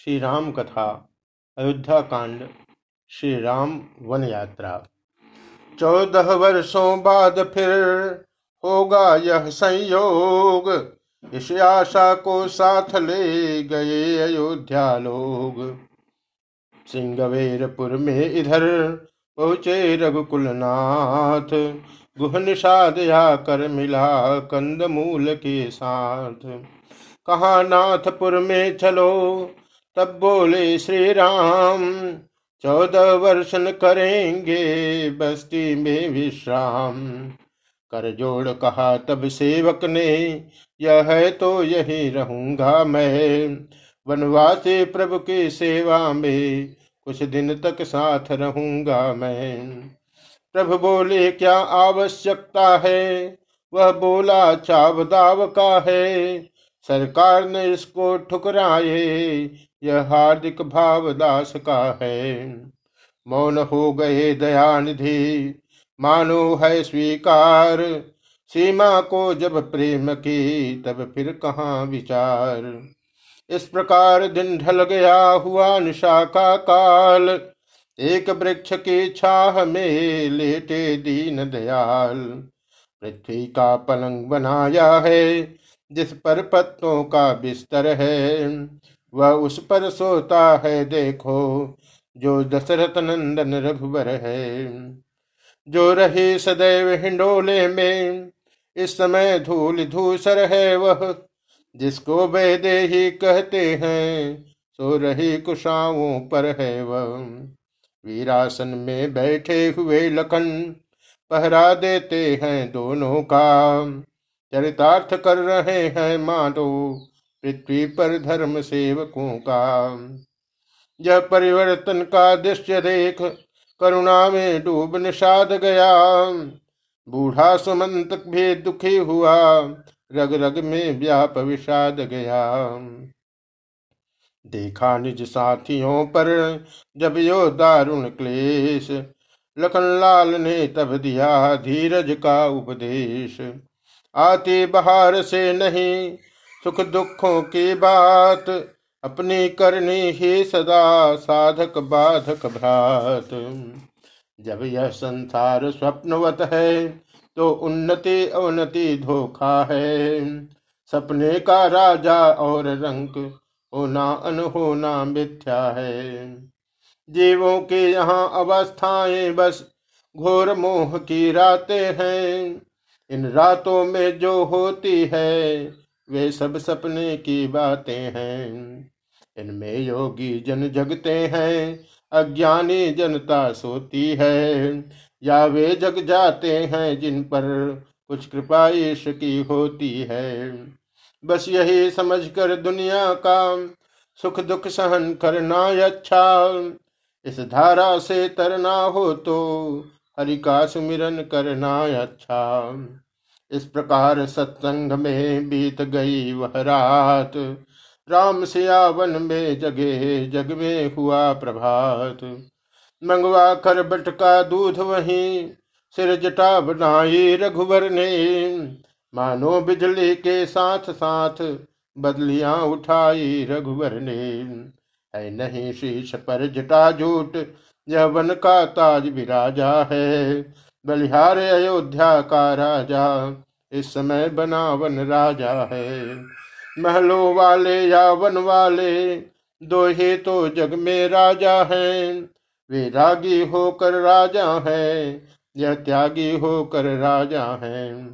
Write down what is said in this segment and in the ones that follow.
श्री राम कथा अयोध्या कांड श्री राम वन यात्रा चौदह वर्षों बाद फिर होगा यह संयोग, इस आशा को साथ ले गए अयोध्या लोग। सिंगवेरपुर में इधर पहुँचे रघुकुल नाथ गुह निषाद कर मिला कंद मूल के साथ। कहा नाथपुर में चलो तब बोले श्री राम चौदह वर्षन करेंगे बस्ती में विश्राम। कर जोड़ कहा तब सेवक ने, यह है तो यही रहूँगा मैं। वनवासी प्रभु की सेवा में कुछ दिन तक साथ रहूँगा मैं। प्रभु बोले, क्या आवश्यकता है? वह बोला, चाव दाव का है। सरकार ने इसको ठुकराए, यह हार्दिक भाव दास का है। मौन हो गए दयानिधि, मानो है स्वीकार। सीमा को जब प्रेम की, तब फिर कहाँ विचार। इस प्रकार दिन ढल गया हुआ निशा का काल। एक वृक्ष की छाह में लेटे दीन दयाल। पृथ्वी का पलंग बनाया है जिस पर पत्तों का बिस्तर है, वह उस पर सोता है, देखो, जो दशरथ नंदन रघुवर है। जो रहे सदैव हिंडोले में, इस समय धूल धूसर है वह। जिसको वेदे ही कहते हैं, सो रही कुशाओं पर है वह। वीरासन में बैठे हुए लखन, पहरा देते हैं दोनों का। चरितार्थ कर रहे हैं मानो पृथ्वी पर धर्म सेवकों का। यह परिवर्तन का दृश्य देख करुणा में डूब निषाद गया। बूढ़ा सुमंत भी दुखी हुआ, रग रग में व्याप विषाद गया। देखा निज साथियों पर जब यो दारुण क्लेश, लखनलाल ने तब दिया धीरज का उपदेश। आती बहार से नहीं। सुख दुखों की बात, अपनी करनी ही सदा साधक बाधक भ्रात। जब यह संसार स्वप्नवत है तो उन्नति अवनति धोखा है। सपने का राजा और रंग होना अनहोना मिथ्या है। जीवों के यहाँ अवस्थाएँ बस, घोर मोह की रातें हैं। इन रातों में जो होती है, वे सब सपने की बातें हैं। इनमें योगी जन जगते हैं, अज्ञानी जनता सोती है। या वे जग जाते हैं जिन पर कुछ कृपा ईश की होती है। बस यही समझकर दुनिया का सुख दुख सहन करना अच्छा। इस धारा से तरना हो तो हरि का सुमिरन करना अच्छा। इस प्रकार सत्संग में बीत गई वह रात। राम सिया वन में जगे, जग में हुआ प्रभात। मंगवा कर बटका दूध वहीं, सिर जटा बनाई रघुवर ने। मानो बिजली के साथ साथ बदलियाँ उठाई रघुवर ने। है नहीं शीश पर जटा झूठ यह वन का ताज विराजा है। बलिहार अयोध्या का राजा, इस समय बना वन राजा है। महलों वाले या वन वाले दो ही तो जग में राजा है। वे रागी होकर राजा है, यह त्यागी होकर राजा है।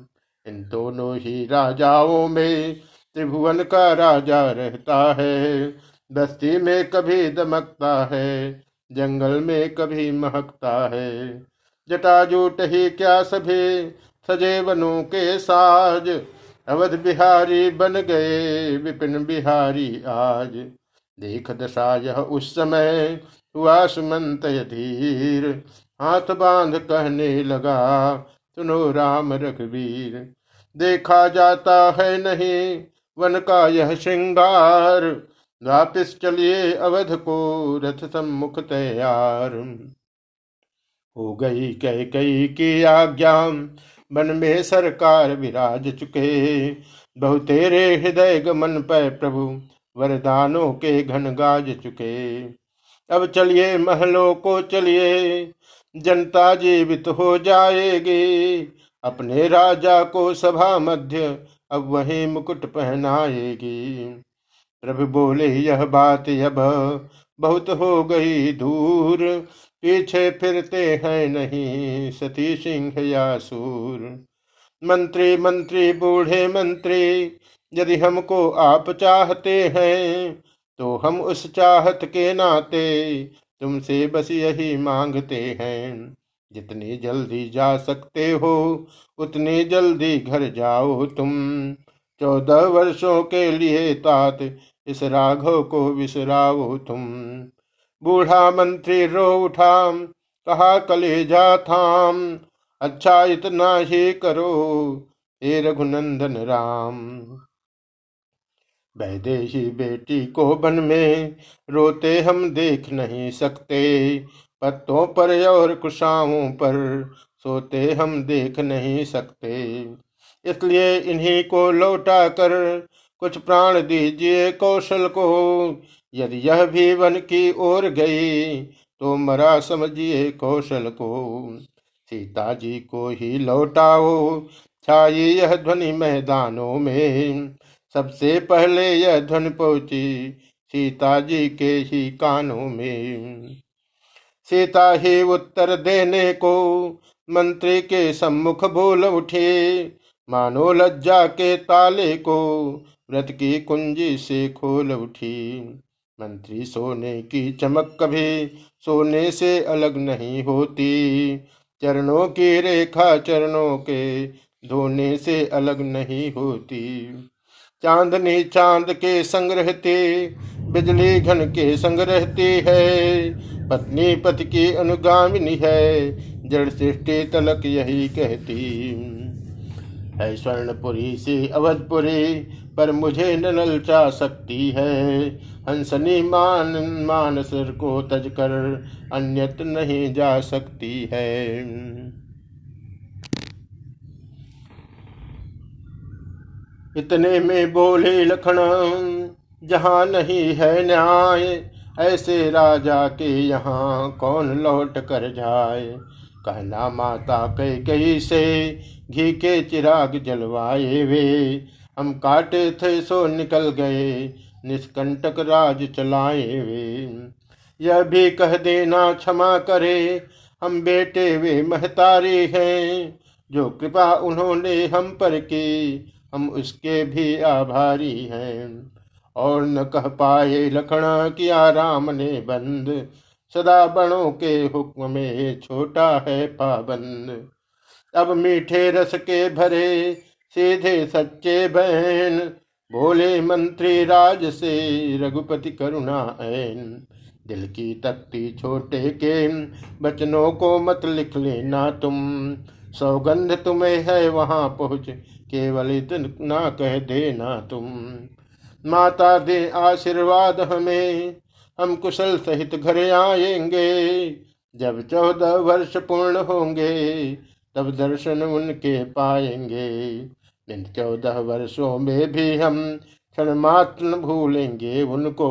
इन दोनों ही राजाओं में त्रिभुवन का राजा रहता है। बस्ती में कभी दमकता है जंगल में कभी महकता है। जटाजूट ही क्या सभी सजे वनों के साज। अवध बिहारी बन गए विपिन बिहारी आज। देख दशा यह उस समय हुआ सुमंत धीर हाथ बाँध कहने लगा, सुनो राम रघुवीर, देखा जाता है नहीं वन का यह श्रृंगार। वापिस चलिए अवध को रथ सम्मुख तैयार हो गई कह कई की आज्ञा मन में सरकार विराज चुके। बहु तेरे हृदय गमन पर प्रभु, वरदानों के घन गाज चुके। अब चलिए महलों को चलिए, जनता जीवित हो जाएगी। अपने राजा को सभा मध्य अब वही मुकुट पहनाएगी। प्रभु बोले, यह बात अब बहुत हो गई दूर। पीछे फिरते हैं नहीं सती सिंह या सूर। मंत्री मंत्री, बूढ़े मंत्री, यदि हमको आप चाहते हैं तो हम उस चाहत के नाते तुमसे बस यही मांगते हैं। जितनी जल्दी जा सकते हो, उतनी जल्दी घर जाओ तुम। चौदह वर्षों के लिए तात इस राघव को विसराओ तुम। बूढ़ा मंत्री रो उठा कहा कलेजा थाम अच्छा इतना ही करो, हे रघुनंदन राम। वैदेही बेटी को बन में रोते हम देख नहीं सकते, पत्तों पर और कुशाओं पर सोते हम देख नहीं सकते। इसलिए इन्हीं को लौटा कर कुछ प्राण दीजिए कौशल को। यदि यह भी वन की ओर गई तो मरा समझिए कौशल को। सीता जी को ही लौटाओ, छाई यह ध्वनि मैदानों में। सबसे पहले यह ध्वनि पहुँची सीता जी के ही कानों में। सीता ही उत्तर देने को मंत्री के सम्मुख बोल उठे। मानो लज्जा के ताले को व्रत की कुंजी से खोल उठी। मंत्री सोने की चमक कभी सोने से अलग नहीं होती। चरणों की रेखा चरणों के धोने से अलग नहीं होती। चांदनी चाँद के संग रहती, बिजली घन के संग रहती है। पत्नी पति की अनुगामिनी है, जड़ सृष्टि तलक यही कहती। स्वर्णपुरी से अवधपुरी पर मुझे न चा सकती है। हंसनी मान मानसर को तज कर, अन्यत नहीं जा सकती है। इतने में बोले लखन, जहाँ नहीं है न्याय, ऐसे राजा के यहाँ कौन लौट कर जाए? कहना माता कई कई से घी के चिराग जलवाए वे। हम काटे थे सो निकल गए, निष्कंटक राज चलाए वे। यह भी कह देना क्षमा करे, हम बेटे वे महतारे हैं। जो कृपा उन्होंने हम पर की, हम उसके भी आभारी हैं। और न कह पाए लखना किया राम ने बंद सदा बड़ों के हुक्म में छोटा है पाबंद अब मीठे रस के भरे सीधे सच्चे बहन बोले मंत्री राज से रघुपति करुणा ऐन। दिल की तख्ती छोटे के बचनों को मत लिख लेना तुम। सौगंध तुम्हें है वहाँ पहुँच, केवल इतना कह देना तुम। माता दे आशीर्वाद हमें हम कुशल सहित घर आएँगे। जब चौदह वर्ष पूर्ण होंगे, तब दर्शन उनके पाएँगे। इन चौदह वर्षों में भी हम क्षण मात्र भूलेंगे उनको।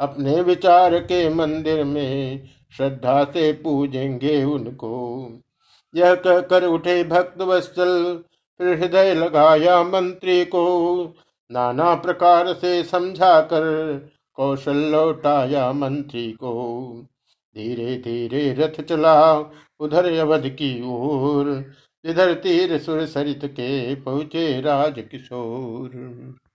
अपने विचार के मंदिर में श्रद्धा से पूजेंगे उनको। यह कहकर उठे भक्त वत्सल, फिर हृदय लगाया मंत्री को। नाना प्रकार से समझा कर कौशल लौटाया मंत्री को धीरे धीरे रथ चला उधर अवध की ओर। इधर तीर सुर सरित के पहुँचे राज किशोर